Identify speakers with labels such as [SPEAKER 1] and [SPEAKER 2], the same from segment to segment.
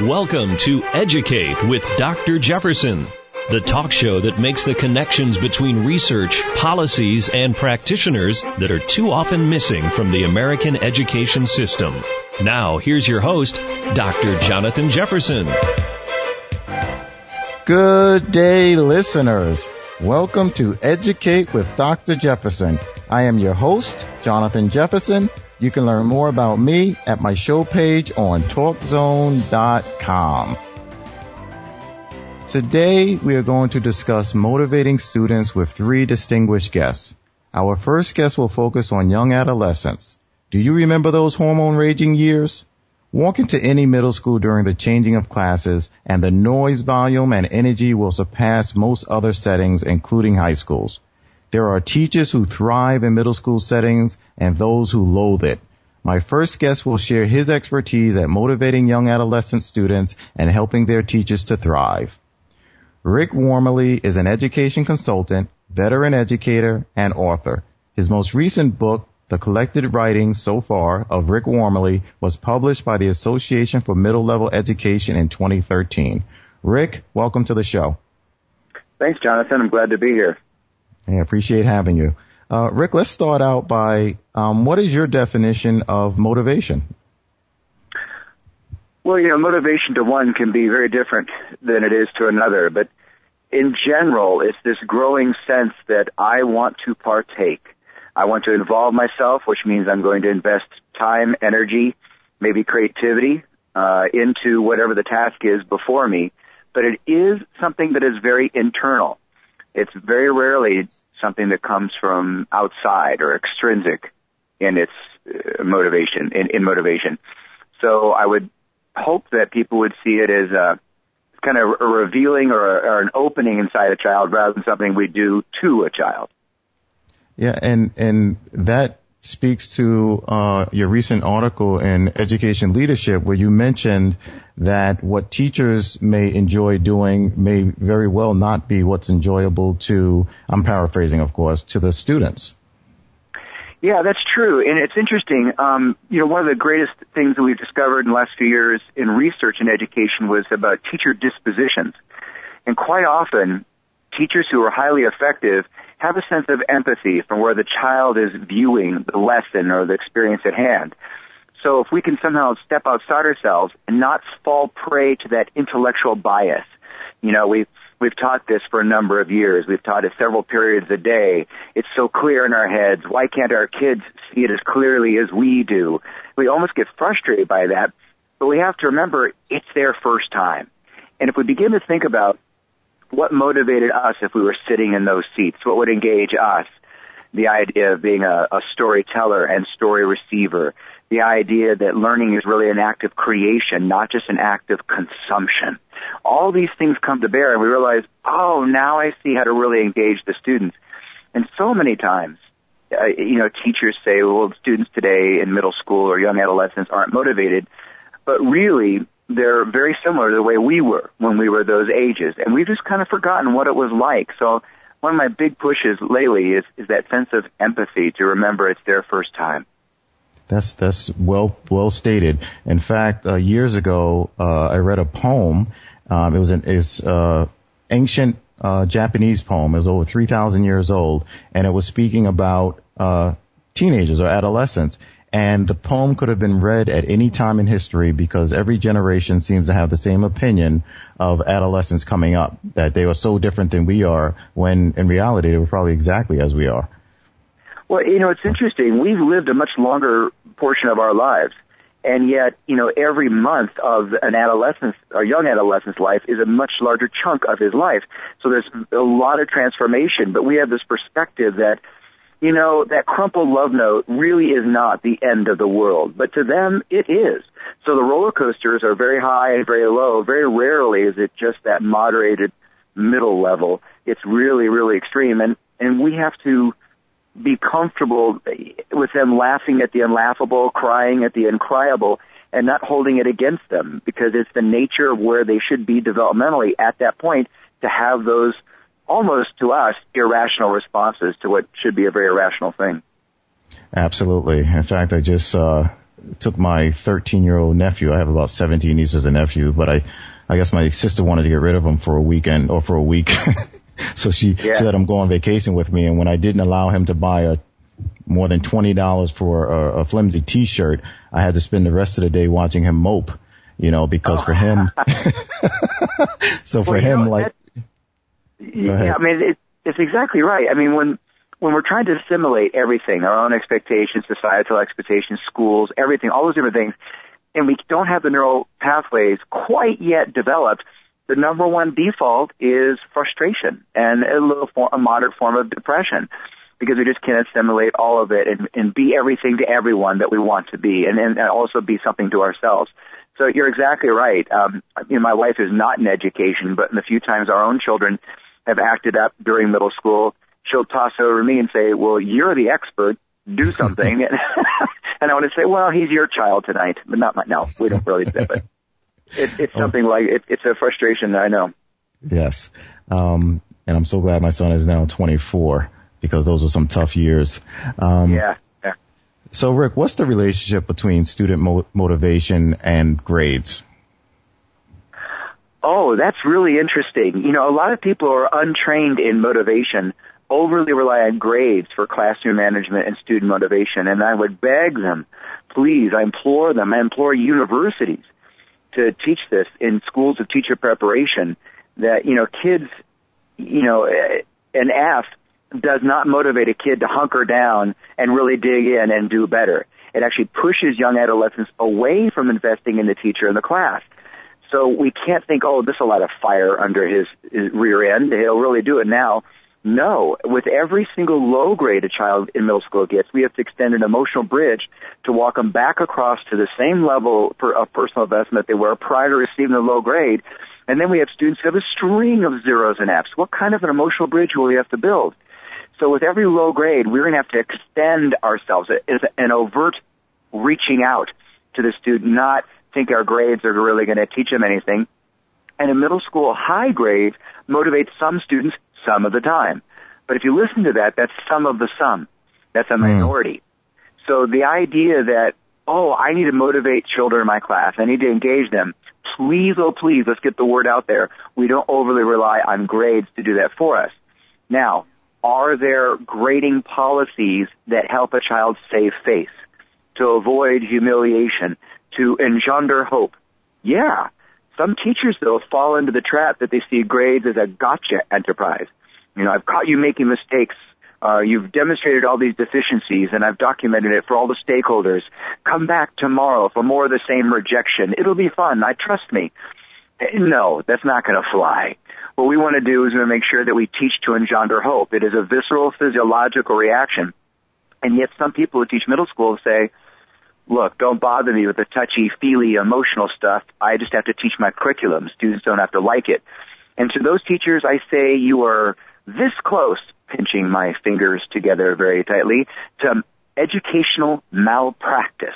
[SPEAKER 1] Welcome to Educate with Dr. Jefferson, the talk show that makes the connections between research, policies, and practitioners that are too often missing from the American education system. Now, here's your host, Dr. Jonathan Jefferson.
[SPEAKER 2] Good day, listeners. Welcome to Educate with Dr. Jefferson. I am your host, Jonathan Jefferson, you can learn more about me at my show page on talkzone.com. Today we are going to discuss motivating students with three distinguished guests. Our first guest will focus on young adolescents. Do you remember those hormone raging years? Walk into any middle school during the changing of classes and the noise volume and energy will surpass most other settings, including high schools. There are teachers who thrive in middle school settings and those who loathe it. My first guest will share his expertise at motivating young adolescent students and helping their teachers to thrive. Rick Wormeli is an education consultant, veteran educator, and author. His most recent book, The Collected Writings So Far of Rick Wormeli, was published by the Association for Middle Level Education in 2013. Rick, welcome to the show.
[SPEAKER 3] Thanks, Jonathan. I'm glad to be here.
[SPEAKER 2] I appreciate having you. Uh, Rick, let's start out by um, what is your definition of motivation?
[SPEAKER 3] Well, you know, motivation to one can be very different than it is to another, but in general, it's this growing sense that I want to partake. I want to involve myself, which means I'm going to invest time, energy, maybe creativity uh, into whatever the task is before me. But it is something that is very internal. It's very rarely something that comes from outside or extrinsic in its uh, motivation, in, in motivation. So I would hope that people would see it as a kind of a revealing or, a, or an opening inside a child rather than something we do to a child.
[SPEAKER 2] Yeah, and and that speaks to uh, your recent article in Education Leadership, where you mentioned that what teachers may enjoy doing may very well not be what's enjoyable to, I'm paraphrasing, of course, to the students.
[SPEAKER 3] Yeah, that's true. And it's interesting. Um, you know, one of the greatest things that we've discovered in the last few years in research and education was about teacher dispositions. And quite often, teachers who are highly effective have a sense of empathy from where the child is viewing the lesson or the experience at hand. So if we can somehow step outside ourselves and not fall prey to that intellectual bias, you know, we've, we've taught this for a number of years. We've taught it several periods a day. It's so clear in our heads. Why can't our kids see it as clearly as we do? We almost get frustrated by that, but we have to remember it's their first time. And if we begin to think about what motivated us if we were sitting in those seats? What would engage us? The idea of being a, a storyteller and story receiver. The idea that learning is really an act of creation, not just an act of consumption. All these things come to bear and we realize, oh, now I see how to really engage the students. And so many times, uh, you know, teachers say, well, students today in middle school or young adolescents aren't motivated. But really, they're very similar to the way we were when we were those ages. And we've just kind of forgotten what it was like. So one of my big pushes lately is, is that sense of empathy to remember it's their first time.
[SPEAKER 2] That's that's well well stated. In fact, uh, years ago, uh, I read a poem. Um, it was an is uh, ancient uh, Japanese poem. It was over three thousand years old, and it was speaking about uh, teenagers or adolescents. And the poem could have been read at any time in history because every generation seems to have the same opinion of adolescents coming up, that they were so different than we are, when in reality they were probably exactly as we are.
[SPEAKER 3] Well, you know, it's interesting. We've lived a much longer portion of our lives. And yet, you know, every month of an adolescent's or young adolescent's life is a much larger chunk of his life. So there's a lot of transformation, but we have this perspective that you know, that crumpled love note really is not the end of the world, but to them it is. So the roller coasters are very high and very low. Very rarely is it just that moderated middle level. It's really, really extreme and, and we have to be comfortable with them laughing at the unlaughable, crying at the uncryable, and not holding it against them because it's the nature of where they should be developmentally at that point to have those almost to us irrational responses to what should be a very rational thing.
[SPEAKER 2] Absolutely. In fact, I just uh, took my 13 year old nephew. I have about 17 nieces and nephew, but I, I guess my sister wanted to get rid of him for a weekend or for a week. so she, yeah. she let him go on vacation with me. And when I didn't allow him to buy a more than $20 for a, a flimsy t-shirt, I had to spend the rest of the day watching him mope, you know, because oh. for him, so for well, him, know, like,
[SPEAKER 3] yeah, I mean, it, it's exactly right. I mean, when, when we're trying to assimilate everything, our own expectations, societal expectations, schools, everything, all those different things, and we don't have the neural pathways quite yet developed, the number one default is frustration and a little form, a moderate form of depression because we just can't assimilate all of it and, and be everything to everyone that we want to be and, and also be something to ourselves. So you're exactly right. Um, you know, my wife is not in education, but in the few times our own children have acted up during middle school, she'll toss over me and say, well, you're the expert. Do something. and I want to say, well, he's your child tonight, but not my, no, we don't really do that, but it, it's oh. something like, it, it's a frustration that I know.
[SPEAKER 2] Yes. Um, and I'm so glad my son is now 24 because those were some tough years.
[SPEAKER 3] Um, yeah. yeah.
[SPEAKER 2] So Rick, what's the relationship between student mo- motivation and grades?
[SPEAKER 3] Oh, that's really interesting. You know, a lot of people are untrained in motivation, overly rely on grades for classroom management and student motivation. And I would beg them, please, I implore them, I implore universities to teach this in schools of teacher preparation that, you know, kids, you know, eh, an F does not motivate a kid to hunker down and really dig in and do better. It actually pushes young adolescents away from investing in the teacher and the class. So we can't think, oh, this will light a fire under his, his rear end. He'll really do it now. No, with every single low grade a child in middle school gets, we have to extend an emotional bridge to walk them back across to the same level of personal investment they were prior to receiving the low grade. And then we have students who have a string of zeros and Fs. What kind of an emotional bridge will we have to build? So with every low grade, we're going to have to extend ourselves as an overt reaching out to the student, not think our grades are really going to teach them anything. And a middle school, high grade motivates some students some of the time. But if you listen to that, that's some of the sum. That's a hmm. minority. Mm. So the idea that, oh, I need to motivate children in my class. I need to engage them. Please, oh please, let's get the word out there. We don't overly rely on grades to do that for us. Now, are there grading policies that help a child save face, to avoid humiliation, to engender hope? Yeah. Some teachers, though, fall into the trap that they see grades as a gotcha enterprise. You know, I've caught you making mistakes. Uh, you've demonstrated all these deficiencies and I've documented it for all the stakeholders. Come back tomorrow for more of the same rejection. It'll be fun. I trust me. No, that's not going to fly. What we want to do is we want to make sure that we teach to engender hope. It is a visceral physiological reaction. And yet some people who teach middle school say, look, don't bother me with the touchy feely emotional stuff. I just have to teach my curriculum. Students don't have to like it. And to those teachers, I say you are this close, pinching my fingers together very tightly, to educational malpractice.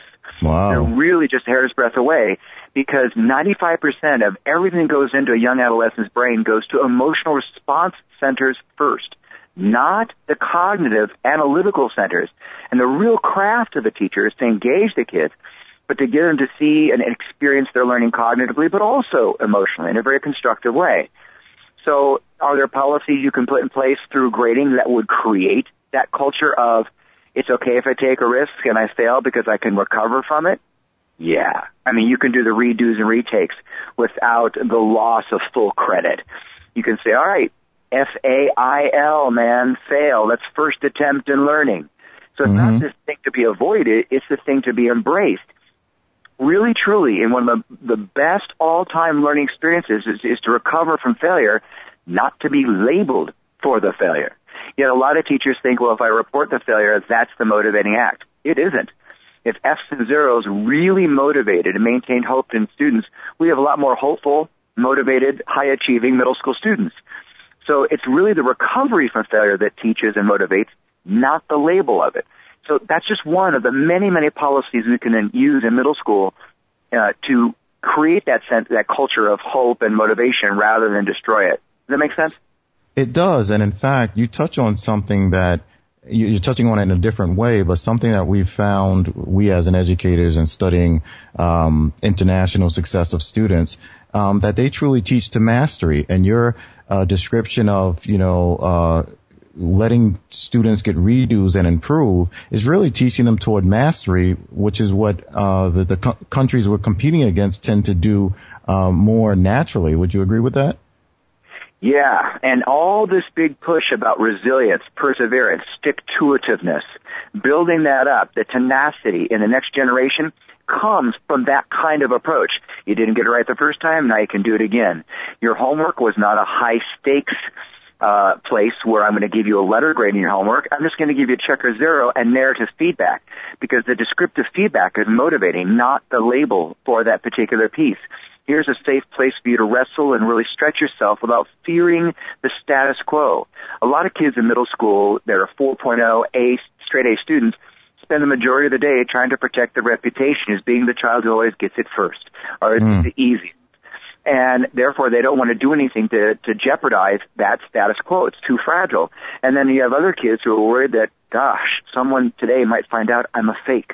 [SPEAKER 2] Wow.
[SPEAKER 3] They're really just a hair's breadth away because 95% of everything that goes into a young adolescent's brain goes to emotional response centers first, not the cognitive analytical centers. And the real craft of the teacher is to engage the kids, but to get them to see and experience their learning cognitively, but also emotionally in a very constructive way. So are there policies you can put in place through grading that would create that culture of it's okay if I take a risk and I fail because I can recover from it? Yeah. I mean, you can do the redos and retakes without the loss of full credit. You can say, all right, F-A-I-L, man, fail. That's first attempt in learning. So it's mm-hmm. not this thing to be avoided, it's the thing to be embraced. Really, truly, in one of the, the best all-time learning experiences is, is to recover from failure, not to be labeled for the failure. Yet a lot of teachers think, well, if I report the failure, that's the motivating act. It isn't if F's and zeros really motivated and maintained hope in students, we have a lot more hopeful, motivated, high achieving middle school students. So it's really the recovery from failure that teaches and motivates, not the label of it. So that's just one of the many, many policies we can use in middle school uh, to create that sense, that culture of hope and motivation rather than destroy it. Does that make sense?
[SPEAKER 2] It does. And in fact, you touch on something that you're touching on it in a different way, but something that we've found, we as an educators and studying um, international success of students, um, that they truly teach to mastery. And your uh, description of, you know, uh, letting students get redos and improve is really teaching them toward mastery, which is what uh, the, the co- countries we're competing against tend to do uh, more naturally. Would you agree with that?
[SPEAKER 3] Yeah, and all this big push about resilience, perseverance, stick-to-itiveness, building that up, the tenacity in the next generation comes from that kind of approach. You didn't get it right the first time, now you can do it again. Your homework was not a high stakes uh, place where I'm going to give you a letter grade in your homework. I'm just going to give you a check or zero and narrative feedback because the descriptive feedback is motivating, not the label for that particular piece. Here's a safe place for you to wrestle and really stretch yourself without fearing the status quo. A lot of kids in middle school that are 4.0 A, straight A students spend the majority of the day trying to protect their reputation as being the child who always gets it first or mm. the easiest and therefore they don't want to do anything to, to jeopardize that status quo. It's too fragile. And then you have other kids who are worried that, gosh, someone today might find out I'm a fake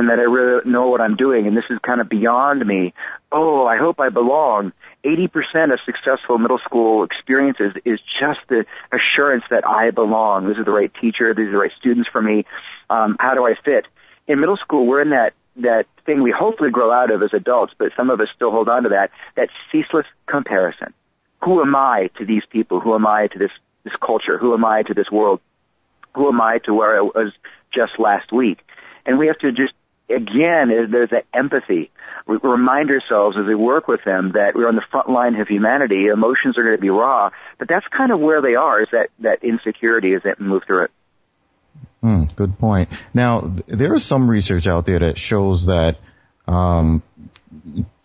[SPEAKER 3] and that I really know what I'm doing and this is kind of beyond me. Oh, I hope I belong. 80% of successful middle school experiences is just the assurance that I belong. This is the right teacher. These are the right students for me. Um, how do I fit? In middle school, we're in that that thing we hopefully grow out of as adults, but some of us still hold on to that, that ceaseless comparison. Who am I to these people? Who am I to this, this culture? Who am I to this world? Who am I to where I was just last week? And we have to just, again, there's that empathy. We remind ourselves as we work with them that we're on the front line of humanity. Emotions are going to be raw, but that's kind of where they are, is that, that insecurity as they move through it.
[SPEAKER 2] Mm, good point. Now, there is some research out there that shows that um,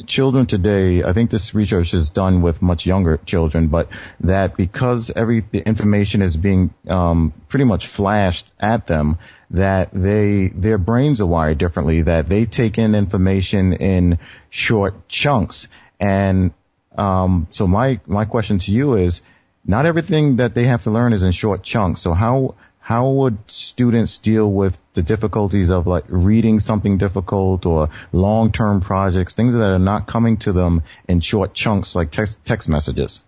[SPEAKER 2] children today, I think this research is done with much younger children, but that because every the information is being um, pretty much flashed at them, that they their brains are wired differently. That they take in information in short chunks, and um, so my my question to you is, not everything that they have to learn is in short chunks. So how how would students deal with the difficulties of like reading something difficult or long-term projects, things that are not coming to them in short chunks like text, text messages?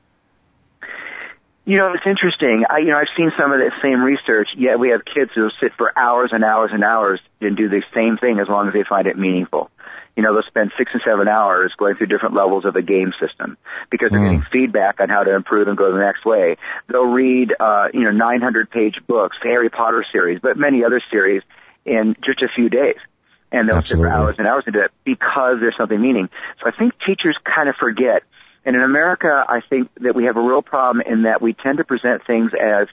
[SPEAKER 3] You know, it's interesting. I, you know, I've seen some of that same research. Yeah, we have kids who sit for hours and hours and hours and do the same thing as long as they find it meaningful you know, they'll spend six and seven hours going through different levels of a game system because they're mm. getting feedback on how to improve and go the next way. They'll read, uh, you know, 900 page books, the Harry Potter series, but many other series in just a few days. And they'll Absolutely. sit for hours and hours into it because there's something meaning. So I think teachers kind of forget. And in America, I think that we have a real problem in that we tend to present things as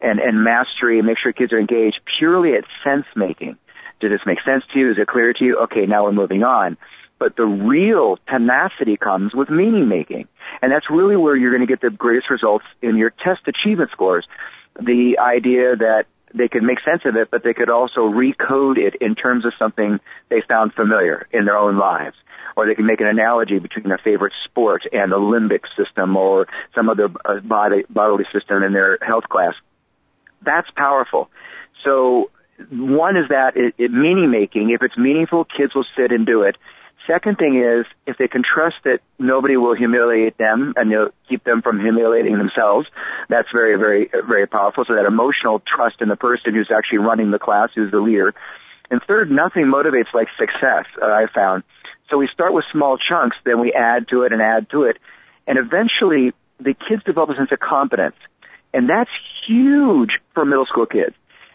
[SPEAKER 3] and, and mastery and make sure kids are engaged purely at sense making. Did this make sense to you? Is it clear to you? Okay, now we're moving on. But the real tenacity comes with meaning making. And that's really where you're going to get the greatest results in your test achievement scores. The idea that they could make sense of it, but they could also recode it in terms of something they found familiar in their own lives. Or they can make an analogy between their favorite sport and the limbic system or some other uh, body, bodily system in their health class. That's powerful. So one is that it, it meaning making. If it's meaningful, kids will sit and do it. Second thing is if they can trust that nobody will humiliate them and they'll keep them from humiliating themselves, that's very, very, very powerful. So that emotional trust in the person who's actually running the class, who's the leader. And third, nothing motivates like success, uh, I found. So we start with small chunks, then we add to it and add to it. And eventually the kids develop a sense of competence. And that's huge for middle school kids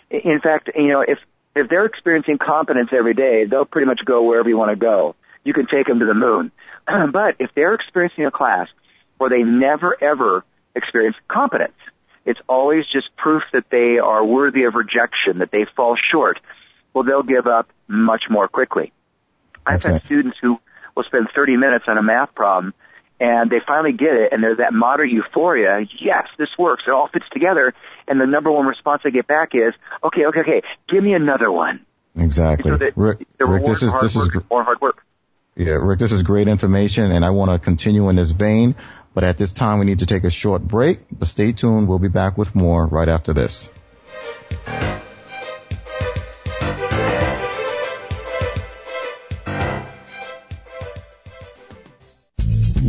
[SPEAKER 3] in fact, you know, if if they're experiencing competence every day, they'll pretty much go wherever you want to go. You can take them to the moon. but if they're experiencing a class where they never ever experience competence, it's always just proof that they are worthy of rejection, that they fall short. Well, they'll give up much more quickly. I've had students who will spend 30 minutes on a math problem and they finally get it and there's that moderate euphoria. Yes, this works. It all fits together. And the number one response I get back is, okay, okay, okay, give me another one.
[SPEAKER 2] Exactly. So Rick, Rick this is, this is,
[SPEAKER 3] more hard work.
[SPEAKER 2] Yeah, Rick, this is great information and I want to continue in this vein. But at this time, we need to take a short break. But stay tuned. We'll be back with more right after this.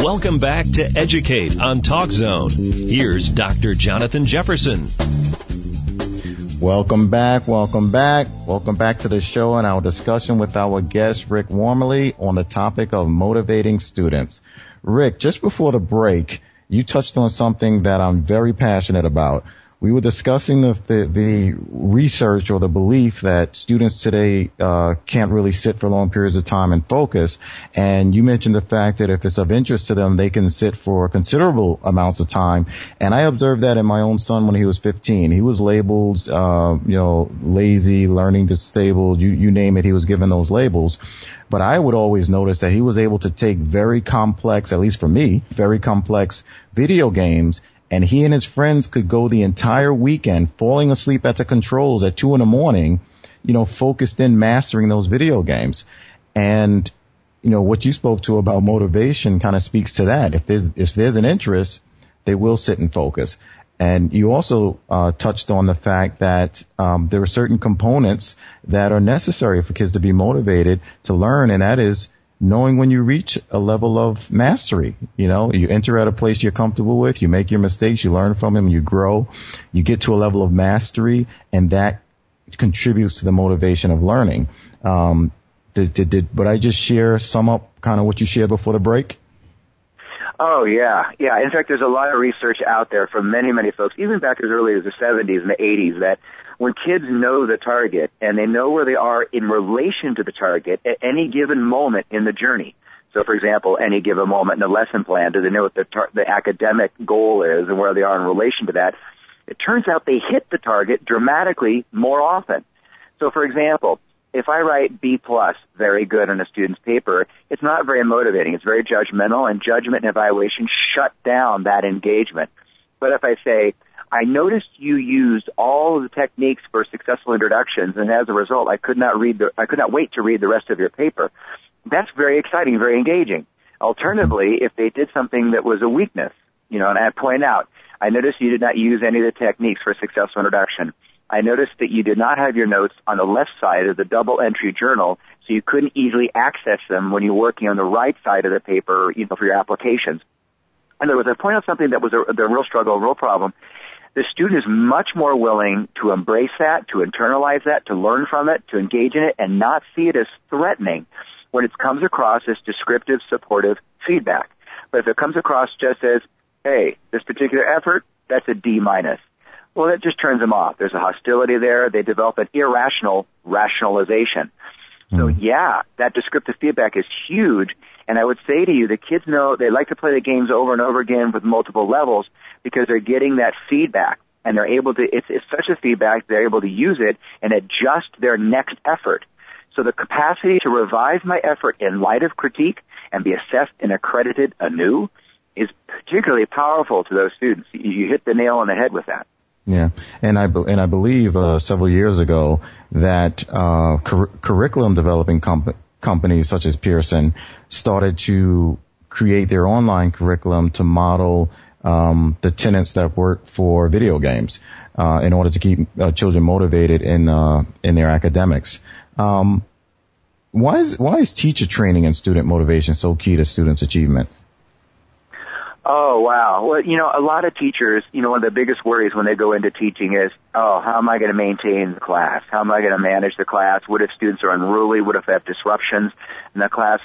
[SPEAKER 1] Welcome back to Educate on Talk Zone. Here's Dr. Jonathan Jefferson.
[SPEAKER 2] Welcome back, welcome back, welcome back to the show and our discussion with our guest Rick Wormeli on the topic of motivating students. Rick, just before the break, you touched on something that I'm very passionate about we were discussing the, the, the, research or the belief that students today uh, can't really sit for long periods of time and focus. And you mentioned the fact that if it's of interest to them, they can sit for considerable amounts of time. And I observed that in my own son when he was 15. He was labeled, uh, you know, lazy, learning disabled, you, you name it. He was given those labels. But I would always notice that he was able to take very complex, at least for me, very complex video games and he and his friends could go the entire weekend falling asleep at the controls at two in the morning, you know, focused in mastering those video games. And, you know, what you spoke to about motivation kind of speaks to that. If there's, if there's an interest, they will sit and focus. And you also uh, touched on the fact that um, there are certain components that are necessary for kids to be motivated to learn, and that is knowing when you reach a level of mastery. You know, you enter at a place you're comfortable with, you make your mistakes, you learn from them, you grow, you get to a level of mastery, and that contributes to the motivation of learning. Um, did, did, did, I just share, sum up kind of what you shared before the break?
[SPEAKER 3] Oh yeah, yeah. In fact, there's a lot of research out there from many, many folks, even back as early as the 70s and the 80s, that when kids know the target and they know where they are in relation to the target at any given moment in the journey. So, for example, any given moment in the lesson plan, do they know what the, tar- the academic goal is and where they are in relation to that? It turns out they hit the target dramatically more often. So, for example, if I write B plus, very good on a student's paper, it's not very motivating. It's very judgmental, and judgment and evaluation shut down that engagement. But if I say I noticed you used all the techniques for successful introductions, and as a result, I could not read the, I could not wait to read the rest of your paper. That's very exciting, very engaging. Alternatively, if they did something that was a weakness, you know, and I point out, I noticed you did not use any of the techniques for successful introduction. I noticed that you did not have your notes on the left side of the double entry journal, so you couldn't easily access them when you're working on the right side of the paper, you know, for your applications. And there was, I point out something that was a, real struggle, a real problem, the student is much more willing to embrace that, to internalize that, to learn from it, to engage in it, and not see it as threatening when it comes across as descriptive, supportive feedback. But if it comes across just as, hey, this particular effort, that's a D minus. Well, that just turns them off. There's a hostility there. They develop an irrational rationalization. So mm. yeah, that descriptive feedback is huge. And I would say to you, the kids know they like to play the games over and over again with multiple levels because they're getting that feedback and they're able to, it's, it's such a feedback, they're able to use it and adjust their next effort. So the capacity to revise my effort in light of critique and be assessed and accredited anew is particularly powerful to those students. You hit the nail on the head with that.
[SPEAKER 2] Yeah, and I and I believe uh, several years ago that uh, cur- curriculum developing comp- companies such as Pearson started to create their online curriculum to model um, the tenets that work for video games uh, in order to keep uh, children motivated in uh, in their academics. Um, why is why is teacher training and student motivation so key to students' achievement?
[SPEAKER 3] Oh wow. Well, you know, a lot of teachers, you know, one of the biggest worries when they go into teaching is, oh, how am I going to maintain the class? How am I going to manage the class? What if students are unruly? What if they have disruptions in the class?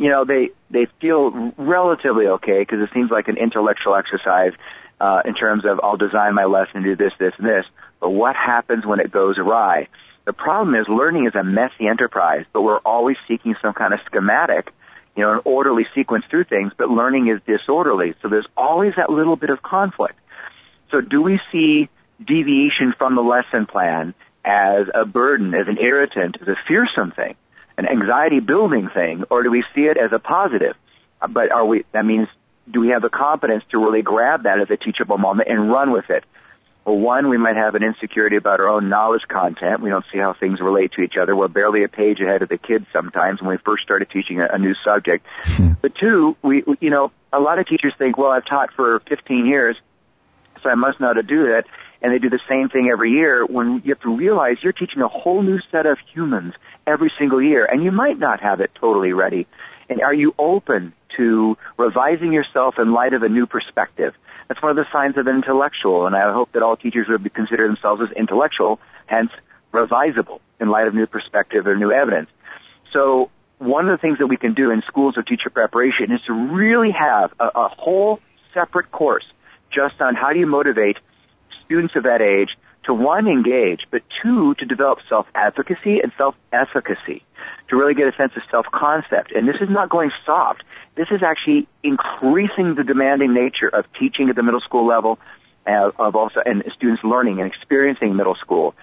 [SPEAKER 3] you know, they, they feel relatively okay because it seems like an intellectual exercise, uh, in terms of I'll design my lesson, do this, this, and this. But what happens when it goes awry? The problem is learning is a messy enterprise, but we're always seeking some kind of schematic, you know, an orderly sequence through things, but learning is disorderly. So there's always that little bit of conflict. So do we see deviation from the lesson plan as a burden, as an irritant, as a fearsome thing? an anxiety building thing, or do we see it as a positive? Uh, but are we, that means, do we have the competence to really grab that as a teachable moment and run with it? Well, one, we might have an insecurity about our own knowledge content. We don't see how things relate to each other. We're barely a page ahead of the kids sometimes when we first started teaching a, a new subject. Hmm. But two, we, you know, a lot of teachers think, well, I've taught for 15 years, so I must know how to do that. And they do the same thing every year when you have to realize you're teaching a whole new set of humans every single year, and you might not have it totally ready. And are you open to revising yourself in light of a new perspective. That's one of the signs of an intellectual, and I hope that all teachers would consider themselves as intellectual, hence revisable in light of new perspective or new evidence. So one of the things that we can do in schools of teacher preparation is to really have a, a whole separate course just on how do you motivate students of that age to one, engage, but two, to develop self-advocacy and self-efficacy, to really get a sense of self-concept. And this is not going soft. This is actually increasing the demanding nature of teaching at the middle school level, uh, of also, and students learning and experiencing middle school.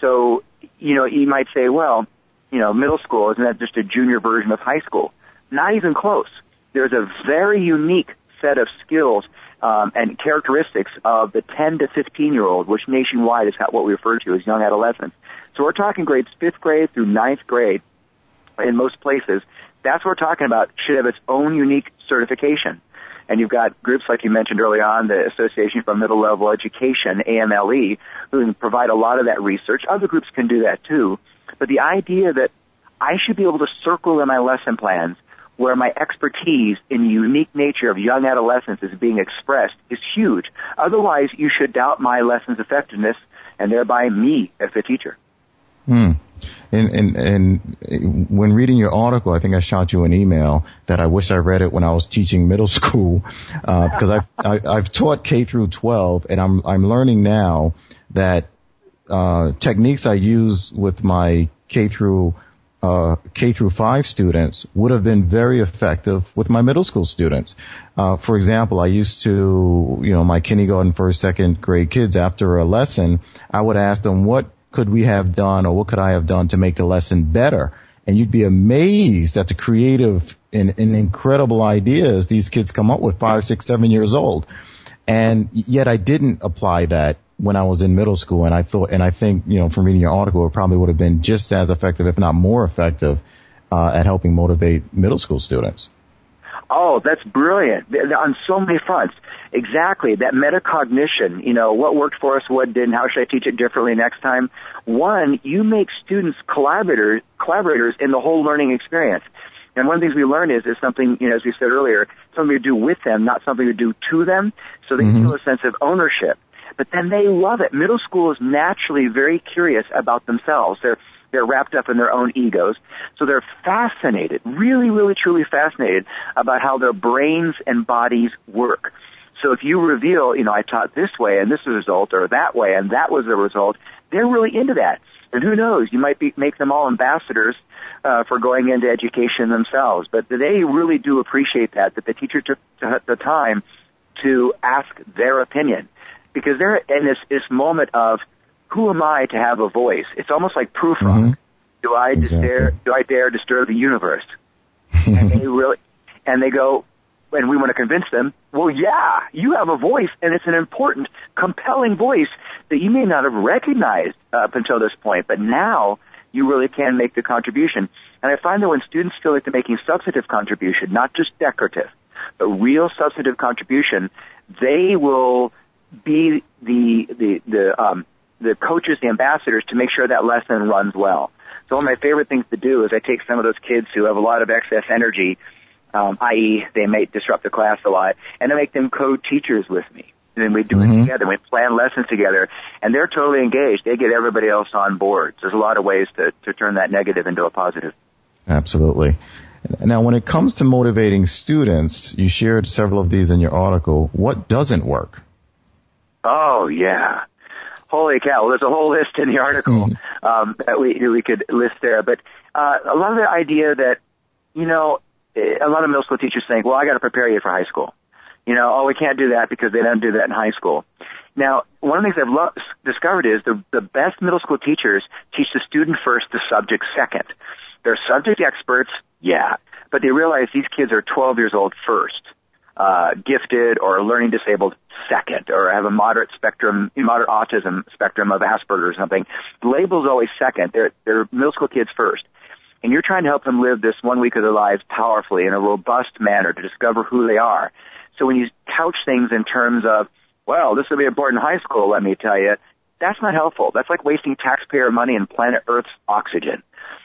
[SPEAKER 3] So, you know, you might say, well, you know, middle school, isn't that just a junior version of high school? Not even close. There's a very unique set of skills um, and characteristics of the 10 to 15 year old, which nationwide is what we refer to as young adolescents. So we're talking grades fifth grade through ninth grade in most places. That's what we're talking about should have its own unique certification. And you've got groups like you mentioned early on, the Association for Middle Level Education, AMLE, who can provide a lot of that research. Other groups can do that too. But the idea that I should be able to circle in my lesson plans where my expertise in the unique nature of young adolescents is being expressed is huge. Otherwise, you should doubt my lesson's effectiveness and thereby me as a teacher.
[SPEAKER 2] Hmm. And, and, and when reading your article, I think I shot you an email that I wish I read it when I was teaching middle school, uh, because I've, I, have i have taught K through 12 and I'm, I'm learning now that, uh, techniques I use with my K through uh, K through five students would have been very effective with my middle school students. Uh, for example, I used to, you know, my kindergarten, first, second grade kids after a lesson, I would ask them what could we have done or what could I have done to make the lesson better? And you'd be amazed at the creative and, and incredible ideas these kids come up with five, six, seven years old. And yet I didn't apply that when I was in middle school, and I thought, and I think, you know, from reading your article, it probably would have been just as effective, if not more effective, uh, at helping motivate middle school students.
[SPEAKER 3] Oh, that's brilliant on so many fronts. Exactly that metacognition. You know, what worked for us, what didn't. How should I teach it differently next time? One, you make students collaborators, collaborators in the whole learning experience. And one of the things we learn is, is something, you know, as we said earlier, something you do with them, not something you do to them, so they mm-hmm. feel a sense of ownership but then they love it. Middle school is naturally very curious about themselves. They're they're wrapped up in their own egos. So they're fascinated, really, really, truly fascinated about how their brains and bodies work. So if you reveal, you know, I taught this way and this is the result, or that way and that was the result, they're really into that. And who knows, you might be, make them all ambassadors uh, for going into education themselves. But they really do appreciate that, that the teacher took the time to ask their opinion because they're in this this moment of who am I to have a voice? It's almost like proof mm-hmm. Do I exactly. dare do I dare disturb the universe? and they really and they go and we want to convince them, well, yeah, you have a voice, and it's an important, compelling voice that you may not have recognized up until this point, but now you really can make the contribution. And I find that when students feel like they're making substantive contribution, not just decorative, but real substantive contribution, they will be the the the um, the coaches, the ambassadors, to make sure that lesson runs well. So one of my favorite things to do is I take some of those kids who have a lot of excess energy, um, i.e., they may disrupt the class a lot, and I make them co-teachers with me. And then we do mm-hmm. it together. We plan lessons together, and they're totally engaged. They get everybody else on board. So there's a lot of ways to, to turn that negative into a positive.
[SPEAKER 2] Absolutely. Now, when it comes to motivating students, you shared several of these in your article. What doesn't work?
[SPEAKER 3] Oh yeah. Holy cow! Well, There's a whole list in the article hmm. um, that we we could list there. But uh, a lot of the idea that you know, a lot of middle school teachers think, well, I got to prepare you for high school. You know, oh, we can't do that because they don't do that in high school. Now, one of the things I've lo- discovered is the the best middle school teachers teach the student first, the subject second. They're subject experts, yeah, but they realize these kids are 12 years old first uh, gifted or learning disabled second, or have a moderate spectrum, moderate autism spectrum of Asperger's or something. The label's always second. They're, they're middle school kids first. And you're trying to help them live this one week of their lives powerfully in a robust manner to discover who they are. So when you couch things in terms of, well, this will be important in high school, let me tell you, That's not helpful. That's like wasting taxpayer money and planet Earth's oxygen.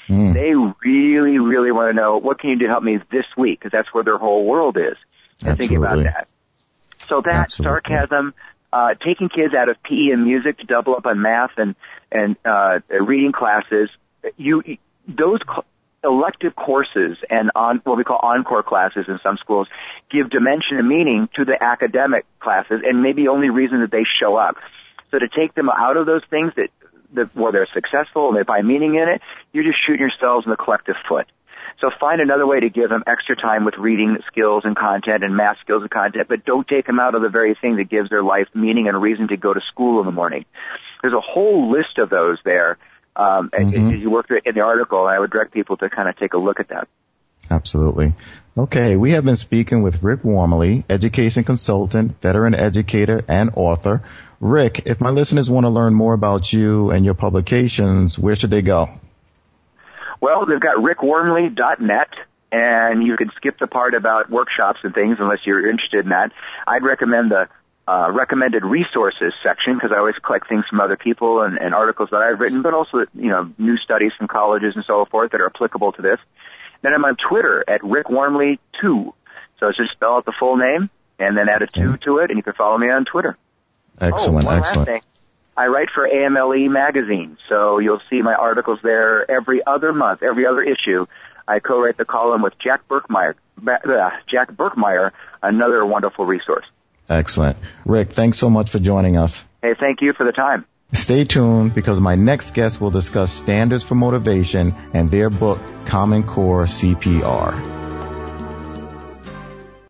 [SPEAKER 2] Mm.
[SPEAKER 3] They really, really want to know what can you do to help me this week because that's where their whole world is. And thinking about that. So that
[SPEAKER 2] Absolutely.
[SPEAKER 3] sarcasm, uh, taking kids out of PE and music to double up on math and and uh, reading classes, you those cl- elective courses and on what we call encore classes in some schools give dimension and meaning to the academic classes and maybe only reason that they show up. So to take them out of those things that, that where they're successful and they find meaning in it, you're just shooting yourselves in the collective foot. So find another way to give them extra time with reading skills and content and math skills and content, but don't take them out of the very thing that gives their life meaning and reason to go to school in the morning. There's a whole list of those there. Um,
[SPEAKER 2] Mhm.
[SPEAKER 3] As you work in the article, I would direct people to kind of take a look at that.
[SPEAKER 2] Absolutely. Okay, we have been speaking with Rick Wormeli, education consultant, veteran educator, and author. Rick, if my listeners want to learn more about you and your publications, where should they go?
[SPEAKER 3] Well, they've got rickwormeli.net, and you can skip the part about workshops and things unless you're interested in that. I'd recommend the uh, recommended resources section because I always collect things from other people and, and articles that I've written, but also you know new studies from colleges and so forth that are applicable to this. Then I'm on Twitter at rickwormeli2. So it's just spell out the full name and then add a two to it, and you can follow me on Twitter.
[SPEAKER 2] Excellent,
[SPEAKER 3] oh, one
[SPEAKER 2] excellent.
[SPEAKER 3] Last thing. I write for AMLE magazine, so you'll see my articles there every other month, every other issue. I co-write the column with Jack Berckemeyer, uh, Jack Berckemeyer, another wonderful resource.
[SPEAKER 2] Excellent. Rick, thanks so much for joining us.
[SPEAKER 3] Hey, thank you for the time.
[SPEAKER 2] Stay tuned because my next guest will discuss standards for motivation and their book, Common Core CPR.